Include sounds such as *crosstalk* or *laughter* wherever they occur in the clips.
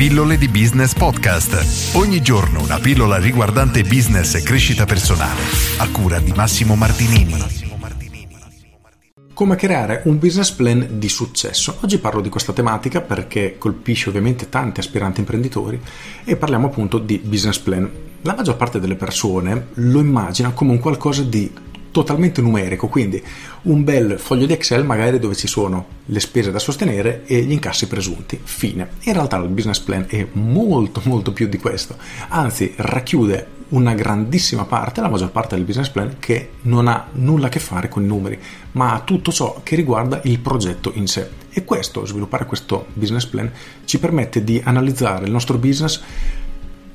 Pillole di Business Podcast. Ogni giorno una pillola riguardante business e crescita personale. A cura di Massimo Martinini. Come creare un business plan di successo. Oggi parlo di questa tematica perché colpisce ovviamente tanti aspiranti imprenditori e parliamo appunto di business plan. La maggior parte delle persone lo immagina come un qualcosa di totalmente numerico, quindi un bel foglio di Excel magari dove ci sono le spese da sostenere e gli incassi presunti. Fine. In realtà il business plan è molto molto più di questo, anzi racchiude una grandissima parte, la maggior parte del business plan che non ha nulla a che fare con i numeri, ma ha tutto ciò che riguarda il progetto in sé. E questo, sviluppare questo business plan, ci permette di analizzare il nostro business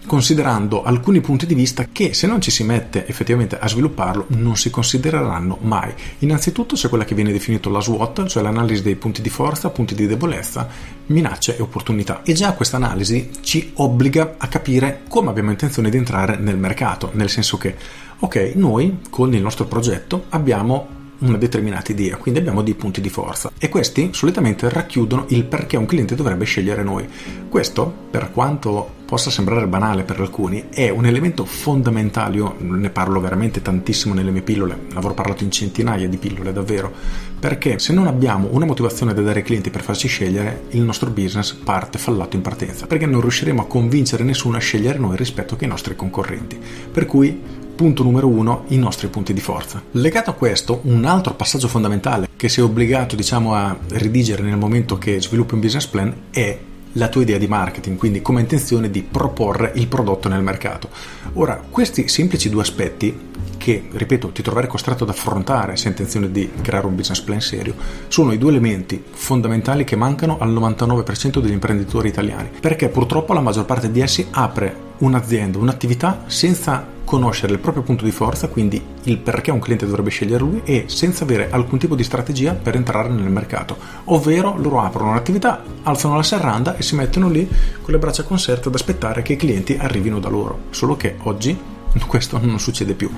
considerando alcuni punti di vista che se non ci si mette effettivamente a svilupparlo non si considereranno mai. Innanzitutto c'è quella che viene definita la SWOT, cioè l'analisi dei punti di forza, punti di debolezza, minacce e opportunità. E già questa analisi ci obbliga a capire come abbiamo intenzione di entrare nel mercato, nel senso che ok, noi con il nostro progetto abbiamo una determinata idea, quindi abbiamo dei punti di forza e questi solitamente racchiudono il perché un cliente dovrebbe scegliere noi. Questo, per quanto possa sembrare banale per alcuni, è un elemento fondamentale, io ne parlo veramente tantissimo nelle mie pillole, avrò parlato in centinaia di pillole davvero, perché se non abbiamo una motivazione da dare ai clienti per farci scegliere, il nostro business parte fallato in partenza, perché non riusciremo a convincere nessuno a scegliere noi rispetto ai nostri concorrenti. Per cui Punto numero uno, i nostri punti di forza. Legato a questo, un altro passaggio fondamentale che sei obbligato diciamo, a redigere nel momento che sviluppi un business plan è la tua idea di marketing, quindi come intenzione di proporre il prodotto nel mercato. Ora, questi semplici due aspetti che, ripeto, ti troverai costretto ad affrontare se hai intenzione di creare un business plan serio, sono i due elementi fondamentali che mancano al 99% degli imprenditori italiani, perché purtroppo la maggior parte di essi apre un'azienda, un'attività senza conoscere il proprio punto di forza, quindi il perché un cliente dovrebbe scegliere lui e senza avere alcun tipo di strategia per entrare nel mercato. Ovvero loro aprono un'attività, alzano la serranda e si mettono lì con le braccia conserte ad aspettare che i clienti arrivino da loro. Solo che oggi *laughs* questo non succede più.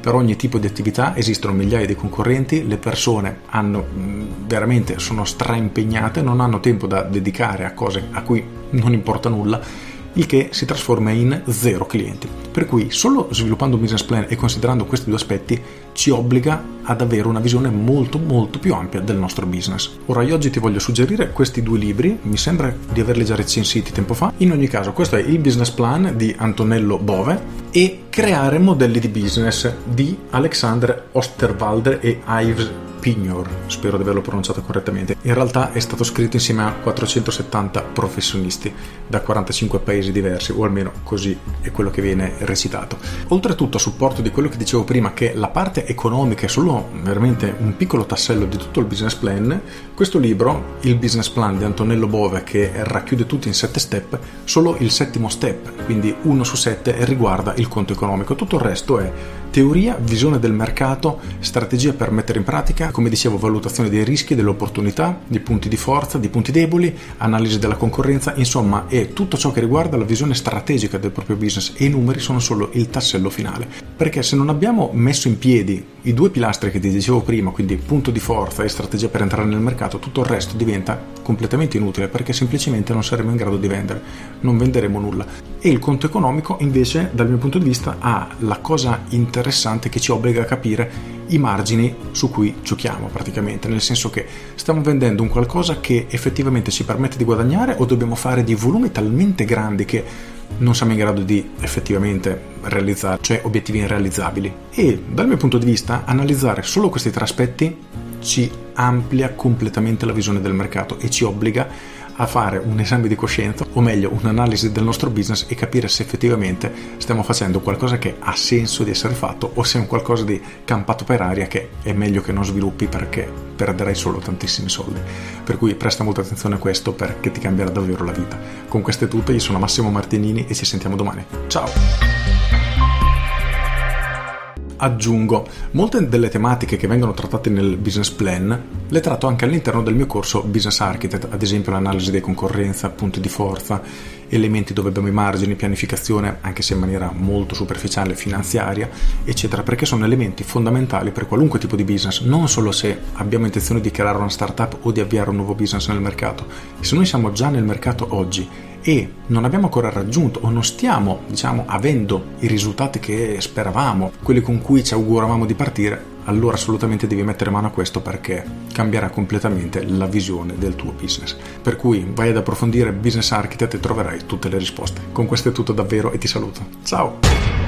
Per ogni tipo di attività esistono migliaia di concorrenti, le persone hanno, veramente sono straimpegnate, non hanno tempo da dedicare a cose a cui non importa nulla il che si trasforma in zero clienti. Per cui solo sviluppando un business plan e considerando questi due aspetti ci obbliga ad avere una visione molto molto più ampia del nostro business. Ora io oggi ti voglio suggerire questi due libri, mi sembra di averli già recensiti tempo fa. In ogni caso questo è il business plan di Antonello Bove e Creare modelli di business di Alexander Osterwalder e Ives Pignor, spero di averlo pronunciato correttamente. In realtà è stato scritto insieme a 470 professionisti da 45 paesi diversi, o almeno così è quello che viene recitato. Oltretutto, a supporto di quello che dicevo prima, che la parte economica è solo veramente un piccolo tassello di tutto il business plan, questo libro, il business plan di Antonello Bove, che racchiude tutti in 7 step, solo il settimo step, quindi uno su 7, riguarda il conto economico. Tutto il resto è teoria, visione del mercato, strategia per mettere in pratica, come dicevo, valutazione dei rischi, delle opportunità, di punti di forza, di punti deboli, analisi della concorrenza, insomma è tutto ciò che riguarda la visione strategica del proprio business e i numeri sono solo il tassello finale. Perché se non abbiamo messo in piedi i due pilastri che ti dicevo prima, quindi punto di forza e strategia per entrare nel mercato, tutto il resto diventa completamente inutile perché semplicemente non saremo in grado di vendere, non venderemo nulla. E il conto economico invece dal mio punto di vista ha la cosa interessante che ci obbliga a capire i margini su cui giochiamo praticamente, nel senso che stiamo vendendo un qualcosa che effettivamente ci permette di guadagnare o dobbiamo fare dei volumi talmente grandi che non siamo in grado di effettivamente realizzare, cioè obiettivi irrealizzabili. E dal mio punto di vista analizzare solo questi tre aspetti ci amplia completamente la visione del mercato e ci obbliga a fare un esame di coscienza, o meglio un'analisi del nostro business e capire se effettivamente stiamo facendo qualcosa che ha senso di essere fatto o se è un qualcosa di campato per aria che è meglio che non sviluppi perché perderai solo tantissimi soldi. Per cui presta molta attenzione a questo perché ti cambierà davvero la vita. Con questo è tutto, io sono Massimo Martinini e ci sentiamo domani. Ciao! Aggiungo, molte delle tematiche che vengono trattate nel business plan Le tratto anche all'interno del mio corso Business Architect, ad esempio l'analisi di concorrenza, punti di forza, elementi dove abbiamo i margini, pianificazione, anche se in maniera molto superficiale, finanziaria, eccetera, perché sono elementi fondamentali per qualunque tipo di business, non solo se abbiamo intenzione di creare una startup o di avviare un nuovo business nel mercato. Se noi siamo già nel mercato oggi e non abbiamo ancora raggiunto o non stiamo, diciamo, avendo i risultati che speravamo, quelli con cui ci auguravamo di partire, allora assolutamente devi mettere mano a questo perché cambierà completamente la visione del tuo business. Per cui vai ad approfondire Business Architect e troverai tutte le risposte. Con questo è tutto davvero e ti saluto. Ciao!